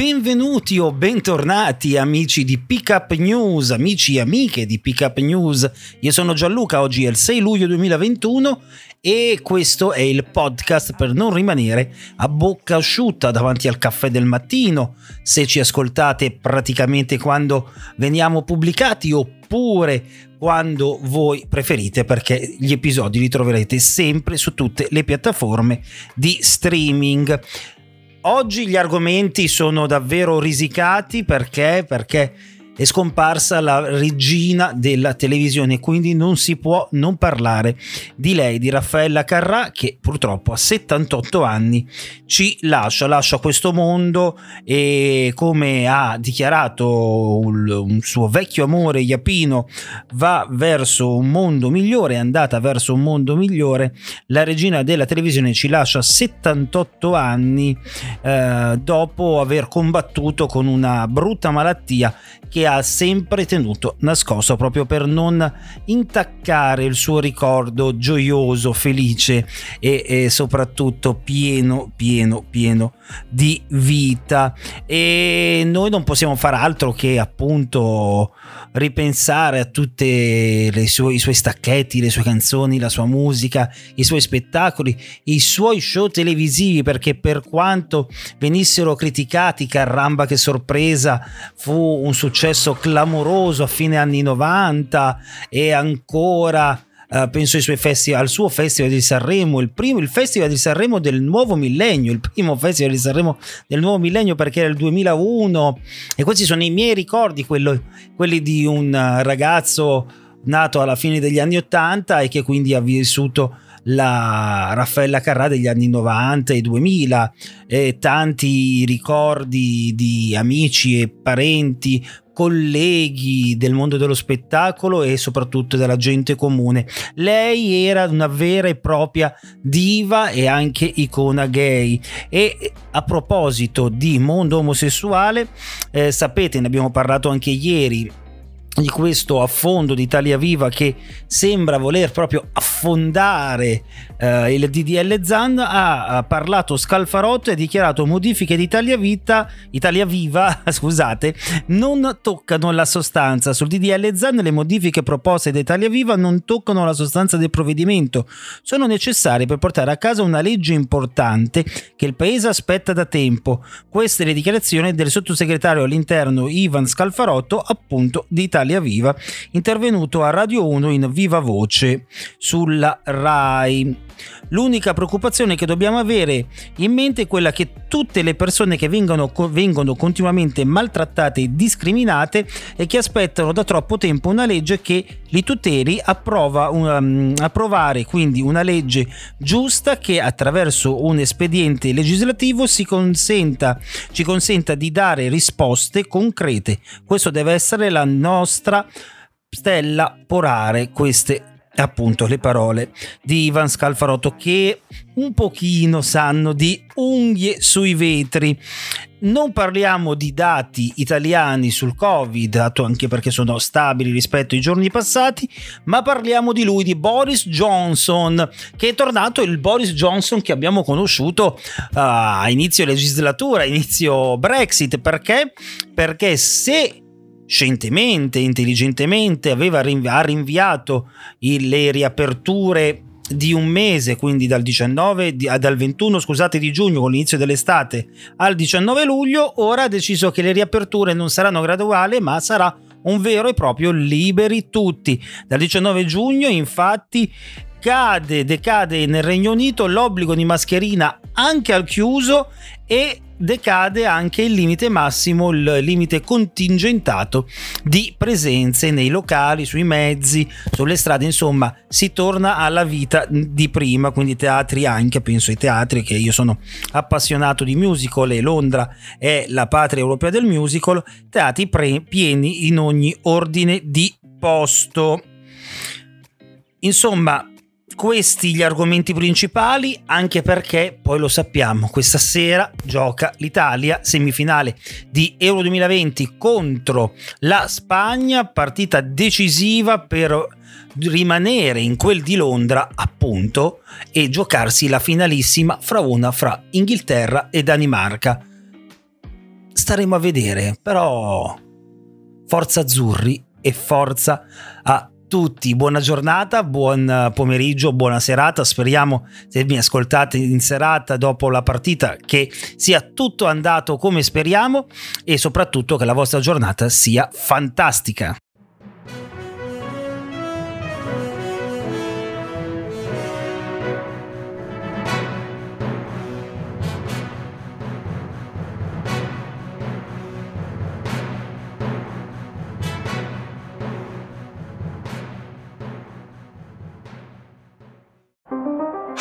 Benvenuti o bentornati amici di Pickup News, amici e amiche di Pickup News. Io sono Gianluca, oggi è il 6 luglio 2021 e questo è il podcast per non rimanere a bocca asciutta davanti al caffè del mattino, se ci ascoltate praticamente quando veniamo pubblicati oppure quando voi preferite perché gli episodi li troverete sempre su tutte le piattaforme di streaming. Oggi gli argomenti sono davvero risicati perché? Perché è scomparsa la regina della televisione, quindi non si può non parlare di lei, di Raffaella Carrà, che purtroppo a 78 anni ci lascia, lascia questo mondo e come ha dichiarato un, suo vecchio amore Iapino, va verso un mondo migliore, è andata verso un mondo migliore, la regina della televisione ci lascia a 78 anni eh, dopo aver combattuto con una brutta malattia che ha sempre tenuto nascosto proprio per non intaccare il suo ricordo gioioso, felice e, e soprattutto pieno, pieno, pieno di vita. E noi non possiamo fare altro che appunto ripensare a tutti i suoi stacchetti, le sue canzoni, la sua musica, i suoi spettacoli, i suoi show televisivi, perché per quanto venissero criticati, caramba che sorpresa, fu un successo clamoroso a fine anni 90 e ancora Uh, penso festival, al suo festival di Sanremo, il primo, il festival di Sanremo del nuovo millennio, il primo festival di Sanremo del nuovo millennio perché era il 2001 e questi sono i miei ricordi, quello, quelli di un ragazzo nato alla fine degli anni 80 e che quindi ha vissuto la Raffaella Carrà degli anni 90 e 2000 e tanti ricordi di amici e parenti colleghi del mondo dello spettacolo e soprattutto della gente comune. Lei era una vera e propria diva e anche icona gay. E a proposito di mondo omosessuale, eh, sapete, ne abbiamo parlato anche ieri di questo affondo di Italia Viva che sembra voler proprio affondare eh, il DDL Zan ha, ha, parlato Scalfarotto e ha dichiarato modifiche di Italia, Vita, Italia Viva scusate, non toccano la sostanza. Sul DDL Zan le modifiche proposte da Italia Viva non toccano la sostanza del provvedimento. Sono necessarie per portare a casa una legge importante che il paese aspetta da tempo. Queste le dichiarazioni del sottosegretario all'interno Ivan Scalfarotto appunto di Italia Italia Viva, intervenuto a Radio 1 in viva voce sulla RAI. L'unica preoccupazione che dobbiamo avere in mente è quella che tutte le persone che vengono, vengono continuamente maltrattate e discriminate e che aspettano da troppo tempo una legge che li tuteli, approva um, approvare quindi una legge giusta che attraverso un espediente legislativo si consenta, ci consenta di dare risposte concrete. Questo deve essere la nostra stella porare queste appunto le parole di Ivan Scalfarotto che un pochino sanno di unghie sui vetri. Non parliamo di dati italiani sul Covid, anche perché sono stabili rispetto ai giorni passati, ma parliamo di lui, di Boris Johnson, che è tornato il Boris Johnson che abbiamo conosciuto uh, a inizio legislatura, inizio Brexit. Perché? Perché se scientemente, intelligentemente aveva rinvi- ha rinviato il, le riaperture di un mese, quindi dal 19 di, dal 21 scusate di giugno con l'inizio dell'estate al 19 luglio, ora ha deciso che le riaperture non saranno graduali, ma sarà un vero e proprio liberi tutti. Dal 19 giugno, infatti, cade, decade nel Regno Unito l'obbligo di mascherina anche al chiuso e decade anche il limite massimo, il limite contingentato di presenze nei locali, sui mezzi, sulle strade, insomma si torna alla vita di prima, quindi teatri anche, penso ai teatri che io sono appassionato di musical e Londra è la patria europea del musical, teatri pre- pieni in ogni ordine di posto. Insomma, questi gli argomenti principali, anche perché poi lo sappiamo, questa sera gioca l'Italia semifinale di Euro 2020 contro la Spagna, partita decisiva per rimanere in quel di Londra appunto e giocarsi la finalissima fra una fra Inghilterra e Danimarca. Staremo a vedere, però forza azzurri e forza a tutti, buona giornata, buon pomeriggio, buona serata. Speriamo, se mi ascoltate in serata dopo la partita, che sia tutto andato come speriamo e soprattutto che la vostra giornata sia fantastica.